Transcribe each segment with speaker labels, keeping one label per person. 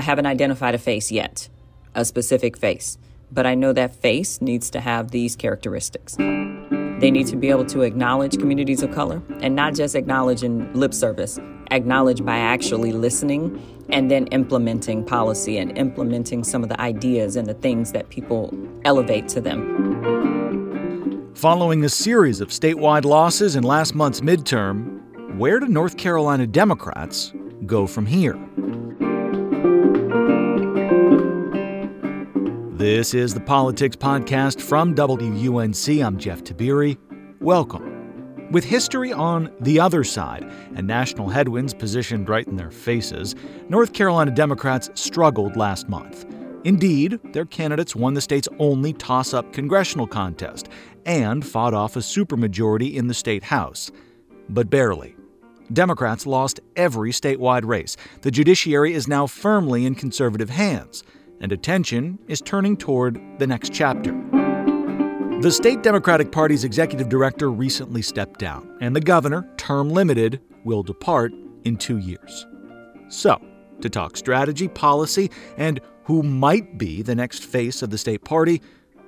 Speaker 1: I haven't identified a face yet, a specific face, but I know that face needs to have these characteristics. They need to be able to acknowledge communities of color and not just acknowledge in lip service, acknowledge by actually listening and then implementing policy and implementing some of the ideas and the things that people elevate to them.
Speaker 2: Following a series of statewide losses in last month's midterm, where do North Carolina Democrats go from here? This is the Politics Podcast from WUNC. I'm Jeff Tiberii. Welcome. With history on the other side and national headwinds positioned right in their faces, North Carolina Democrats struggled last month. Indeed, their candidates won the state's only toss up congressional contest and fought off a supermajority in the state House. But barely. Democrats lost every statewide race. The judiciary is now firmly in conservative hands and attention is turning toward the next chapter. The state Democratic Party's executive director recently stepped down, and the governor, term limited, will depart in two years. So, to talk strategy, policy, and who might be the next face of the state party,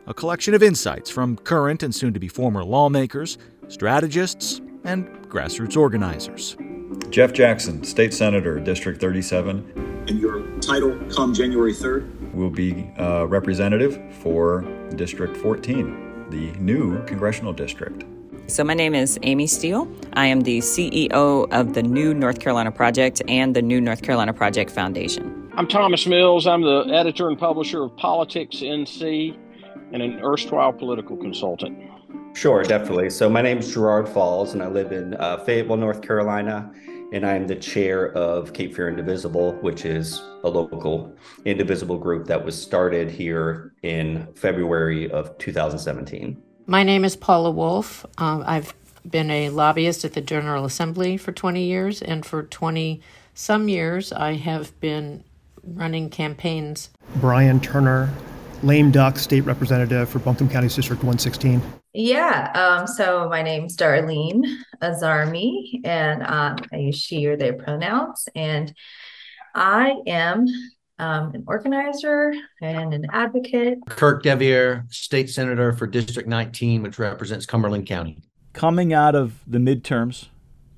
Speaker 2: a collection of insights from current and soon to be former lawmakers, strategists, and grassroots organizers.
Speaker 3: Jeff Jackson, State Senator, District 37.
Speaker 4: And your title come January 3rd?
Speaker 3: Will be uh, representative for District 14, the new congressional district.
Speaker 1: So, my name is Amy Steele. I am the CEO of the New North Carolina Project and the New North Carolina Project Foundation.
Speaker 5: I'm Thomas Mills. I'm the editor and publisher of Politics NC and an erstwhile political consultant.
Speaker 6: Sure, definitely. So, my name is Gerard Falls, and I live in uh, Fayetteville, North Carolina and I am the chair of Cape Fear Indivisible, which is a local indivisible group that was started here in February of 2017.
Speaker 7: My name is Paula Wolf. Um, I've been a lobbyist at the General Assembly for 20 years, and for 20 some years, I have been running campaigns.
Speaker 8: Brian Turner, lame duck state representative for Buncombe County's District 116.
Speaker 9: Yeah. Um, so my name's Darlene Azarmi, and um, I use she or they pronouns. And I am um, an organizer and an advocate.
Speaker 10: Kirk deViere, state senator for District 19, which represents Cumberland County.
Speaker 2: Coming out of the midterms,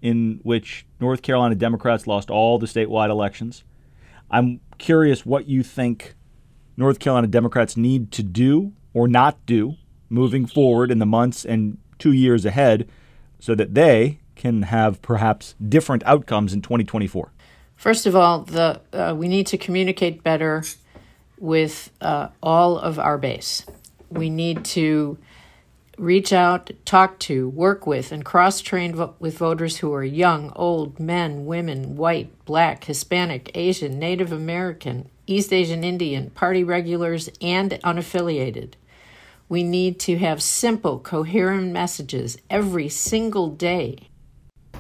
Speaker 2: in which North Carolina Democrats lost all the statewide elections, I'm curious what you think North Carolina Democrats need to do or not do moving forward in the months and two years ahead so that they can have perhaps different outcomes in 2024?
Speaker 7: First of all, the uh, we need to communicate better with uh, all of our base. We need to reach out, talk to, work with, and cross train vo- with voters who are young, old, men, women, white, black, Hispanic, Asian, Native American, East Asian Indian, party regulars, and unaffiliated. We need to have simple, coherent messages every single day.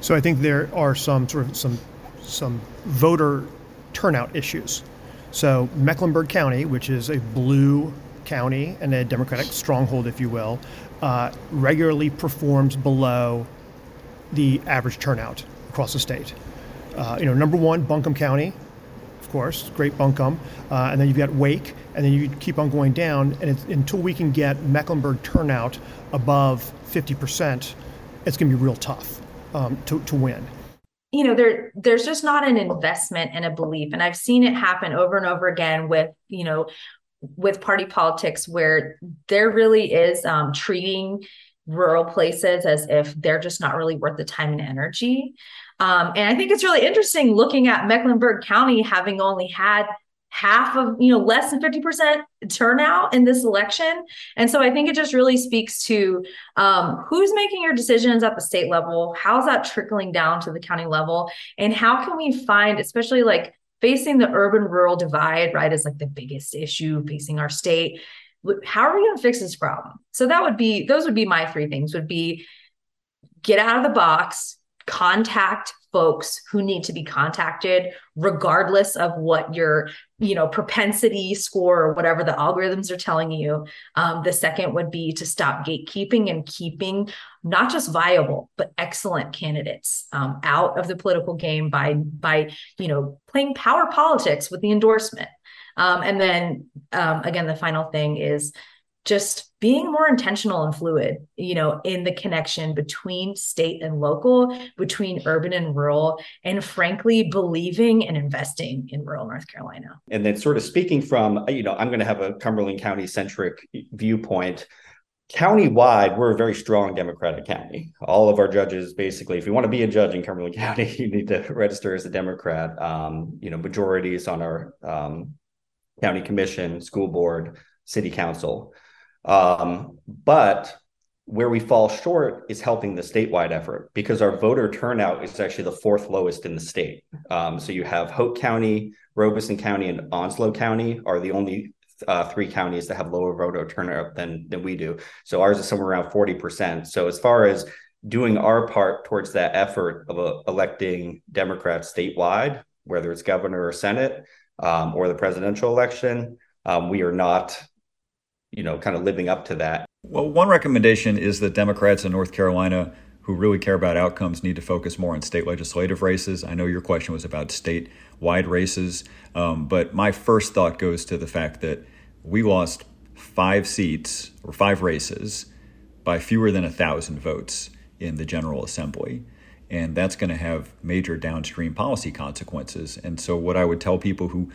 Speaker 8: So I think there are some sort of some some voter turnout issues. So Mecklenburg County, which is a blue county and a Democratic stronghold, if you will, uh, regularly performs below the average turnout across the state. Uh, you know, number one, Buncombe County, course, Great Buncombe, uh, and then you've got Wake, and then you keep on going down. And until we can get Mecklenburg turnout above 50%, it's going to be real tough um, to, to win.
Speaker 9: You know, there there's just not an investment and a belief, and I've seen it happen over and over again with you know with party politics where there really is um, treating rural places as if they're just not really worth the time and energy. Um, and I think it's really interesting looking at Mecklenburg County having only had half of, you know, less than 50% turnout in this election. And so I think it just really speaks to um, who's making your decisions at the state level, how's that trickling down to the county level, and how can we find, especially like facing the urban rural divide, right, is like the biggest issue facing our state. How are we going to fix this problem? So that would be, those would be my three things would be get out of the box, contact folks who need to be contacted regardless of what your you know propensity score or whatever the algorithms are telling you. Um, the second would be to stop gatekeeping and keeping not just viable but excellent candidates um, out of the political game by by you know playing power politics with the endorsement. Um, and then um, again the final thing is just being more intentional and fluid, you know, in the connection between state and local, between urban and rural, and frankly, believing and investing in rural North Carolina.
Speaker 6: And then, sort of speaking from, you know, I'm going to have a Cumberland County centric viewpoint. County-wide, we're a very strong Democratic county. All of our judges, basically, if you want to be a judge in Cumberland County, you need to register as a Democrat. Um, you know, majorities on our um, county commission, school board, city council. Um, but where we fall short is helping the statewide effort because our voter turnout is actually the fourth lowest in the state. Um, so you have Hoke County, Robeson County, and Onslow County are the only uh, three counties that have lower voter turnout than than we do. So ours is somewhere around forty percent. So as far as doing our part towards that effort of uh, electing Democrats statewide, whether it's governor or senate um, or the presidential election, um, we are not you know, kind of living up to that.
Speaker 3: Well, one recommendation is that Democrats in North Carolina who really care about outcomes need to focus more on state legislative races. I know your question was about statewide races, um, but my first thought goes to the fact that we lost five seats or five races by fewer than a thousand votes in the General Assembly. And that's going to have major downstream policy consequences. And so, what I would tell people who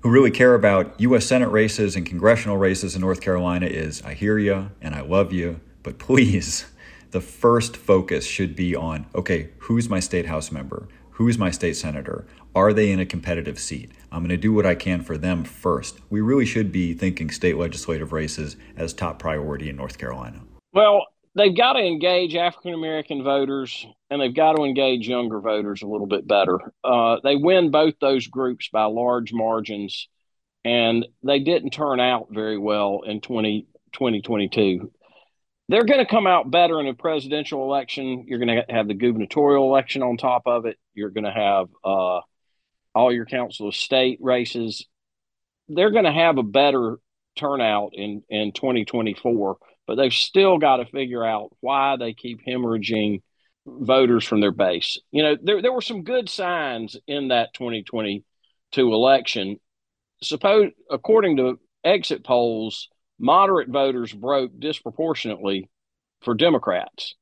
Speaker 3: who really care about U.S. Senate races and congressional races in North Carolina is I hear you and I love you, but please, the first focus should be on okay, who's my state House member? Who's my state senator? Are they in a competitive seat? I'm going to do what I can for them first. We really should be thinking state legislative races as top priority in North Carolina.
Speaker 5: Well, they've got to engage African American voters and they've got to engage younger voters a little bit better. Uh, they win both those groups by large margins, and they didn't turn out very well in 20, 2022. They're going to come out better in a presidential election. You're going to have the gubernatorial election on top of it. You're going to have uh, all your council of state races. They're going to have a better turnout in, in 2024 but they've still got to figure out why they keep hemorrhaging voters from their base. You know, there there were some good signs in that 2022 election. Suppose, according to exit polls, moderate voters broke disproportionately for Democrats.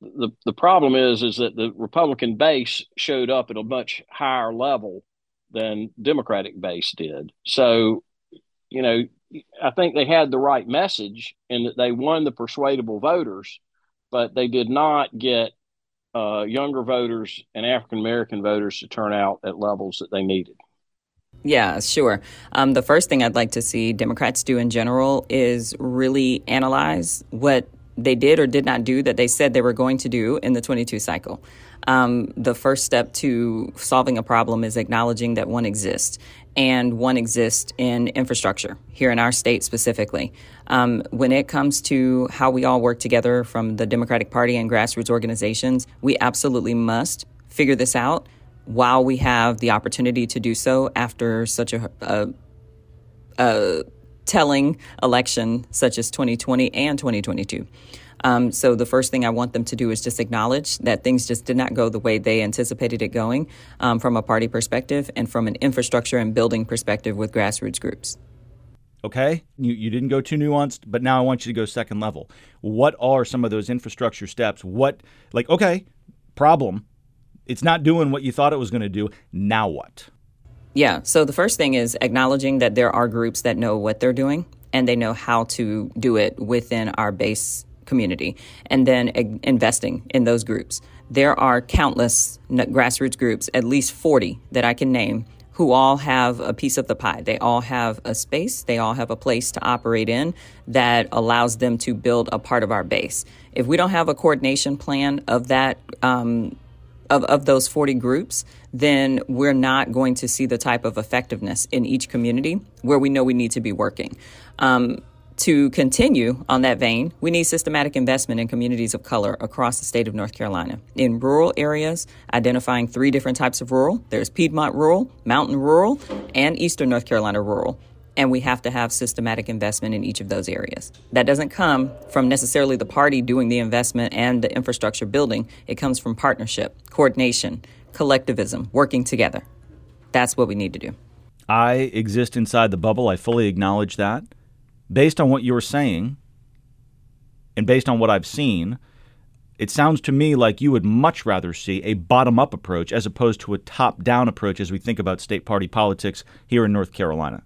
Speaker 5: The the problem is is that the Republican base showed up at a much higher level than Democratic base did. So, you know, I think they had the right message and that they won the persuadable voters, but they did not get uh, younger voters and African American voters to turn out at levels that they needed.
Speaker 1: Yeah, sure. Um, the first thing I'd like to see Democrats do in general is really analyze what they did or did not do that they said they were going to do in the 22 cycle. Um, the first step to solving a problem is acknowledging that one exists and one exists in infrastructure here in our state specifically. Um, when it comes to how we all work together from the Democratic Party and grassroots organizations, we absolutely must figure this out while we have the opportunity to do so after such a, a, a telling election such as 2020 and 2022. Um, so the first thing I want them to do is just acknowledge that things just did not go the way they anticipated it going um, from a party perspective and from an infrastructure and building perspective with grassroots groups.
Speaker 2: Okay, you, you didn't go too nuanced, but now I want you to go second level. What are some of those infrastructure steps? What, like, okay, problem. It's not doing what you thought it was going to do. Now what?
Speaker 1: Yeah, so the first thing is acknowledging that there are groups that know what they're doing and they know how to do it within our base community and then investing in those groups. There are countless grassroots groups, at least 40 that I can name, who all have a piece of the pie. They all have a space, they all have a place to operate in that allows them to build a part of our base. If we don't have a coordination plan of that, um, of, of those 40 groups, then we're not going to see the type of effectiveness in each community where we know we need to be working. Um, To continue on that vein, we need systematic investment in communities of color across the state of North Carolina. In rural areas, identifying three different types of rural there's Piedmont rural, mountain rural, and eastern North Carolina rural. And we have to have systematic investment in each of those areas. That doesn't come from necessarily the party doing the investment and the infrastructure building, it comes from partnership, coordination, collectivism, working together. That's what we need to do.
Speaker 2: I exist inside the bubble. I fully acknowledge that based on what you're saying and based on what I've seen, it sounds to me like you would much rather see a bottom up approach as opposed to a top down approach as we think about state party politics here in North Carolina.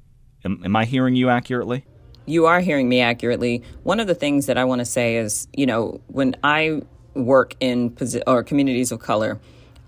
Speaker 2: Am, am I hearing you accurately?
Speaker 1: You are hearing me accurately. One of the things that I want to say is, you know, when I work in posi- or communities of color,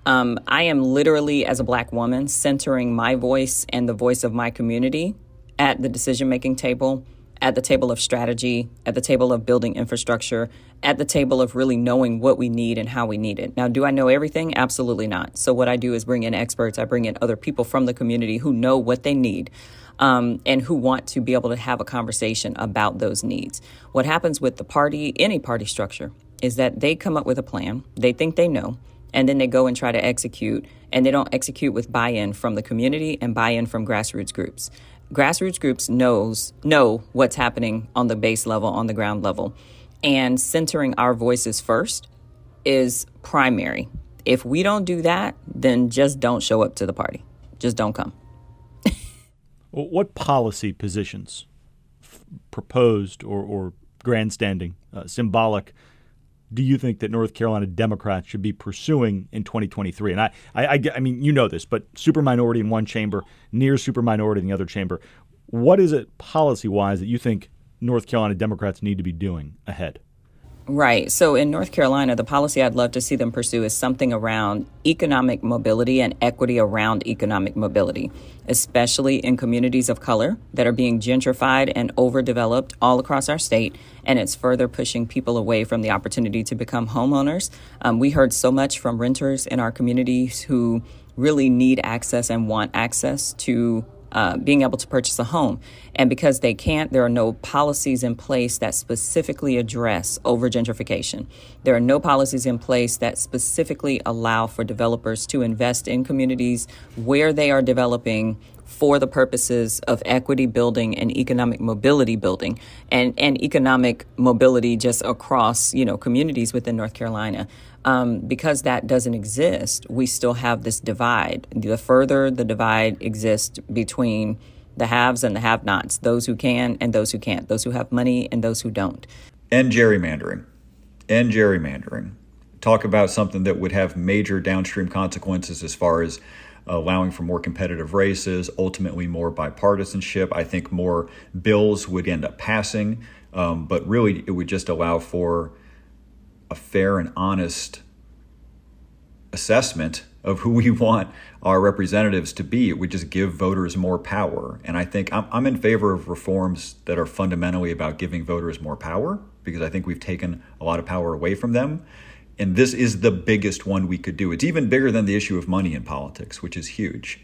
Speaker 1: um, I am literally, as a black woman, centering my voice and the voice of my community at the decision making table at the table of strategy, at the table of building infrastructure, at the table of really knowing what we need and how we need it. Now, do I know everything? Absolutely not. So, what I do is bring in experts, I bring in other people from the community who know what they need. Um, and who want to be able to have a conversation about those needs. What happens with the party, any party structure, is that they come up with a plan, they think they know, and then they go and try to execute, and they don't execute with buy in from the community and buy in from grassroots groups grassroots groups knows know what's happening on the base level on the ground level. And centering our voices first is primary. If we don't do that then just don't show up to the party. Just don't come.
Speaker 2: What policy positions f- proposed or, or grandstanding uh, symbolic do you think that North Carolina Democrats should be pursuing in 2023? And I, I, I, I mean, you know this, but super minority in one chamber, near super minority in the other chamber. What is it policy wise that you think North Carolina Democrats need to be doing ahead?
Speaker 1: Right. So in North Carolina, the policy I'd love to see them pursue is something around economic mobility and equity around economic mobility, especially in communities of color that are being gentrified and overdeveloped all across our state. And it's further pushing people away from the opportunity to become homeowners. Um, we heard so much from renters in our communities who really need access and want access to uh, being able to purchase a home. And because they can't, there are no policies in place that specifically address over gentrification. There are no policies in place that specifically allow for developers to invest in communities where they are developing for the purposes of equity building and economic mobility building and, and economic mobility just across you know communities within North Carolina um, because that doesn't exist, we still have this divide. The further the divide exists between the haves and the have nots, those who can and those who can't, those who have money and those who don't.
Speaker 3: And gerrymandering. And gerrymandering. Talk about something that would have major downstream consequences as far as allowing for more competitive races, ultimately more bipartisanship. I think more bills would end up passing, um, but really it would just allow for a fair and honest assessment of who we want our representatives to be. It would just give voters more power. And I think I'm, I'm in favor of reforms that are fundamentally about giving voters more power because I think we've taken a lot of power away from them. And this is the biggest one we could do. It's even bigger than the issue of money in politics, which is huge.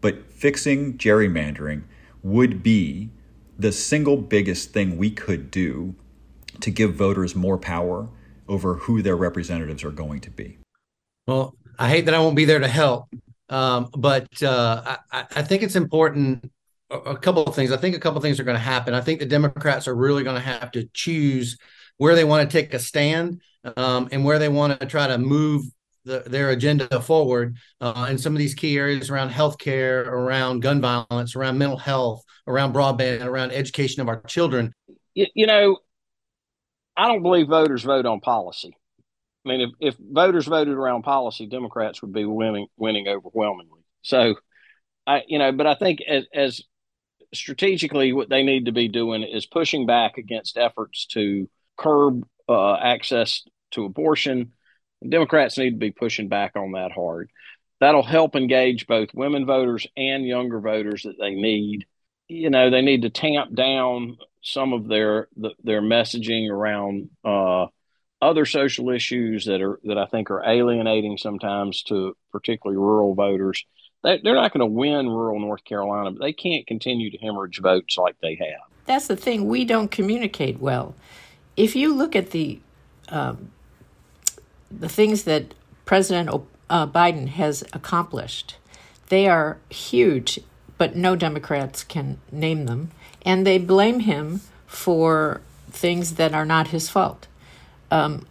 Speaker 3: But fixing gerrymandering would be the single biggest thing we could do to give voters more power over who their representatives are going to be.
Speaker 10: Well, I hate that I won't be there to help, um, but uh, I, I, think it's important. A, a couple of things. I think a couple of things are going to happen. I think the Democrats are really going to have to choose where they want to take a stand um, and where they want to try to move the, their agenda forward uh, in some of these key areas around healthcare, around gun violence, around mental health, around broadband, around education of our children.
Speaker 5: You, you know, I don't believe voters vote on policy. I mean, if, if voters voted around policy, Democrats would be winning winning overwhelmingly. So, I you know, but I think as, as strategically, what they need to be doing is pushing back against efforts to curb uh, access to abortion. Democrats need to be pushing back on that hard. That'll help engage both women voters and younger voters that they need. You know, they need to tamp down some of their the, their messaging around uh, other social issues that are that I think are alienating sometimes to particularly rural voters. They, they're not going to win rural North Carolina, but they can't continue to hemorrhage votes like they have.
Speaker 7: that's the thing. We don't communicate well. If you look at the um, the things that President uh, Biden has accomplished, they are huge, but no Democrats can name them, and they blame him for things that are not his fault. Um,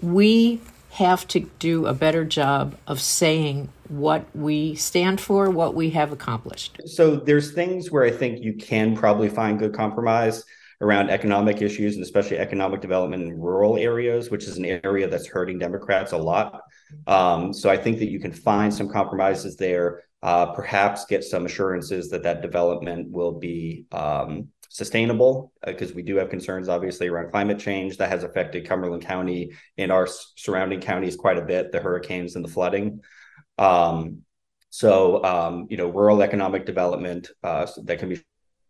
Speaker 7: we have to do a better job of saying what we stand for, what we have accomplished.
Speaker 6: So there's things where I think you can probably find good compromise around economic issues and especially economic development in rural areas, which is an area that's hurting Democrats a lot. Um, so I think that you can find some compromises there, uh, perhaps get some assurances that that development will be um, sustainable because uh, we do have concerns obviously around climate change that has affected Cumberland County and our surrounding counties quite a bit, the hurricanes and the flooding. Um, so, um, you know, rural economic development uh, that can be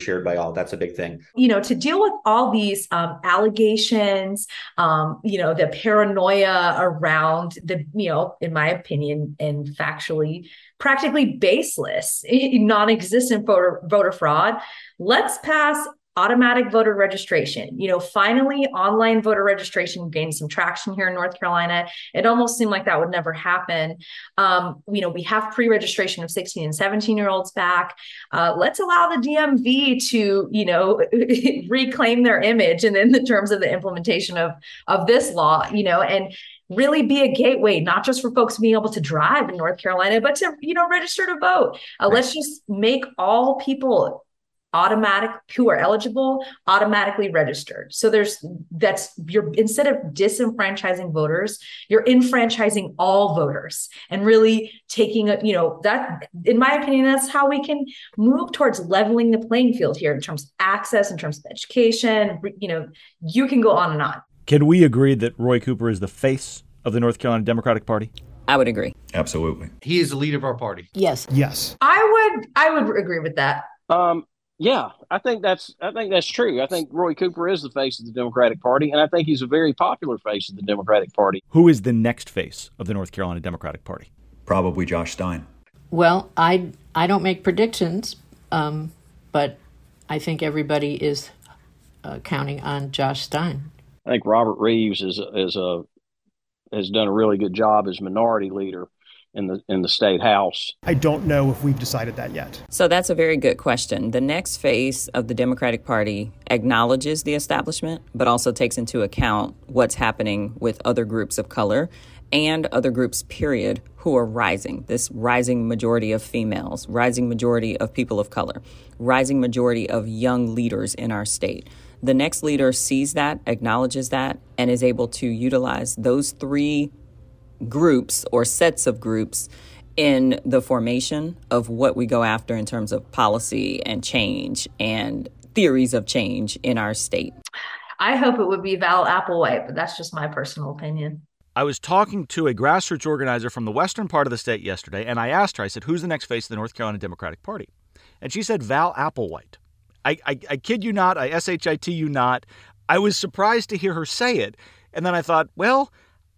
Speaker 6: shared by all. That's a big thing.
Speaker 9: You know, to deal with all these um, allegations, um, you know, the paranoia around the, you know, in my opinion, and factually, practically baseless, non existent voter, voter fraud. Let's pass automatic voter registration. You know, finally, online voter registration gained some traction here in North Carolina. It almost seemed like that would never happen. Um, you know, we have pre registration of 16 and 17 year olds back. Uh, let's allow the DMV to, you know, reclaim their image and in the terms of the implementation of, of this law, you know, and really be a gateway, not just for folks being able to drive in North Carolina, but to, you know, register to vote. Uh, right. Let's just make all people automatic who are eligible automatically registered so there's that's you're instead of disenfranchising voters you're enfranchising all voters and really taking a you know that in my opinion that's how we can move towards leveling the playing field here in terms of access in terms of education you know you can go on and on
Speaker 2: can we agree that roy cooper is the face of the north carolina democratic party
Speaker 1: I would agree.
Speaker 3: Absolutely.
Speaker 10: He is the leader of our party.
Speaker 7: Yes.
Speaker 8: Yes.
Speaker 9: I would I would agree with that.
Speaker 5: Um, yeah, I think that's I think that's true. I think Roy Cooper is the face of the Democratic Party, and I think he's a very popular face of the Democratic Party.
Speaker 2: Who is the next face of the North Carolina Democratic Party?
Speaker 3: Probably Josh Stein.
Speaker 7: Well, I I don't make predictions, um, but I think everybody is uh, counting on Josh Stein.
Speaker 5: I think Robert Reives is is a has done a really good job as minority leader in the in the state house.
Speaker 8: I don't know if we've decided that yet.
Speaker 1: So that's a very good question. The next phase of the Democratic Party acknowledges the establishment but also takes into account what's happening with other groups of color and other groups period who are rising. This rising majority of females, rising majority of people of color, rising majority of young leaders in our state. The next leader sees that, acknowledges that, and is able to utilize those three groups or sets of groups in the formation of what we go after in terms of policy and change and theories of change in our state.
Speaker 9: I hope it would be Val Applewhite, but that's just my personal opinion.
Speaker 2: I was talking to a grassroots organizer from the western part of the state yesterday, and I asked her, I said, who's the next face of the North Carolina Democratic Party? And she said, Val Applewhite. I, I, I kid you not, I SHIT you not. I was surprised to hear her say it. And then I thought, well,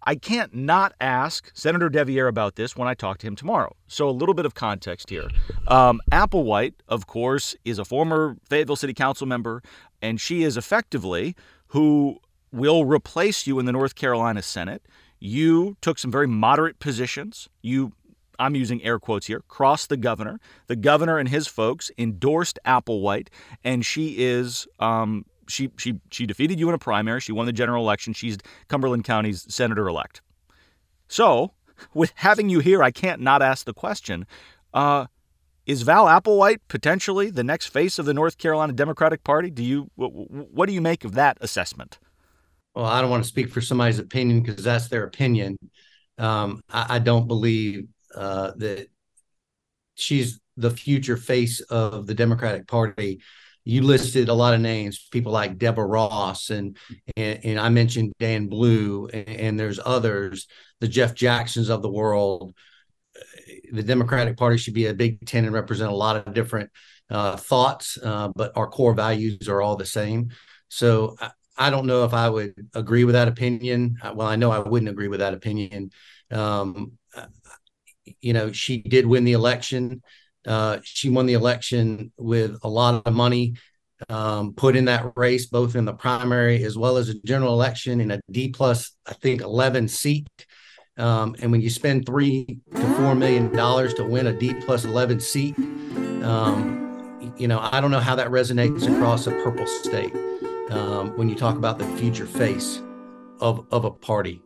Speaker 2: I can't not ask Senator deViere about this when I talk to him tomorrow. So, a little bit of context here. Um, Applewhite, of course, is a former Fayetteville City Council member, and she is effectively who will replace you in the North Carolina Senate. You took some very moderate positions. You I'm using air quotes here, crossed the governor. The governor and his folks endorsed Applewhite, and she is um, she she she defeated you in a primary. She won the general election. She's Cumberland County's senator elect. So, with having you here, I can't not ask the question: uh, Is Val Applewhite potentially the next face of the North Carolina Democratic Party? Do you what do you make of that assessment?
Speaker 10: Well, I don't want to speak for somebody's opinion because that's their opinion. Um, I, I, don't believe uh, that she's the future face of the Democratic Party you listed a lot of names, people like Deborah Ross, and and, and I mentioned Dan Blue, and, and, there's others, the Jeff Jacksons of the world. The Democratic Party should be a big tent and represent a lot of different uh, thoughts, uh, but our core values are all the same. So I, I, don't know if I would agree with that opinion. Well, I know I wouldn't agree with that opinion. Um, you know, she did win the election. Uh, she won the election with a lot of money. um, put in that race, both in the primary as well as a general election in a D plus, I think, 11 seat. Um, and when you spend three to four million dollars to win a D plus 11 seat, um, you know, I don't know how that resonates across a purple state um, when you talk about the future face of, of a party.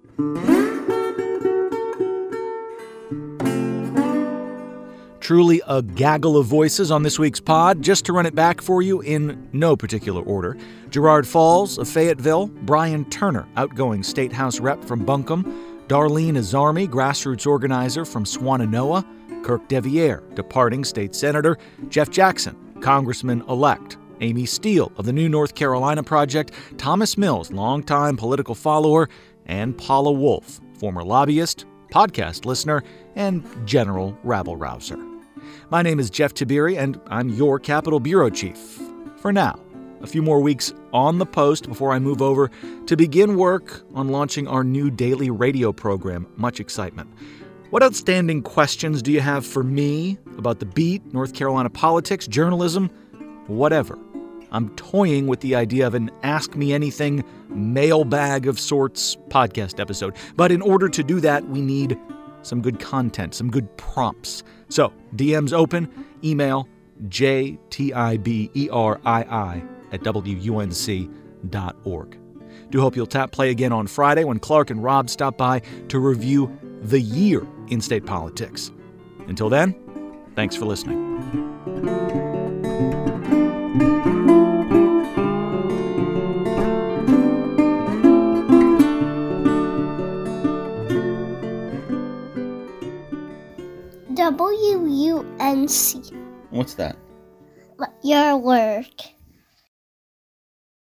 Speaker 2: Truly a gaggle of voices on this week's pod. Just to run it back for you in no particular order Gerard Falls of Fayetteville, Brian Turner, outgoing State House rep from Buncombe, Darlene Azarmi, grassroots organizer from Swannanoa, Kirk deViere, departing state senator, Jeff Jackson, congressman elect, Amy Steele of the New North Carolina Project, Thomas Mills, longtime political follower, and Paula Wolf, former lobbyist, podcast listener, and general rabble rouser. My name is Jeff Tiberii, and I'm your Capitol Bureau Chief. For now, a few more weeks on the post before I move over to begin work on launching our new daily radio program. Much excitement. What outstanding questions do you have for me about the beat, North Carolina politics, journalism, whatever? I'm toying with the idea of an Ask Me Anything mailbag of sorts podcast episode. But in order to do that, we need some good content, some good prompts. So, DM's open, email jtiberii at wunc.org. Do hope you'll tap play again on Friday when Clark and Rob stop by to review the year in state politics. Until then, thanks for listening.
Speaker 11: WUNC.
Speaker 12: What's that?
Speaker 11: Your work.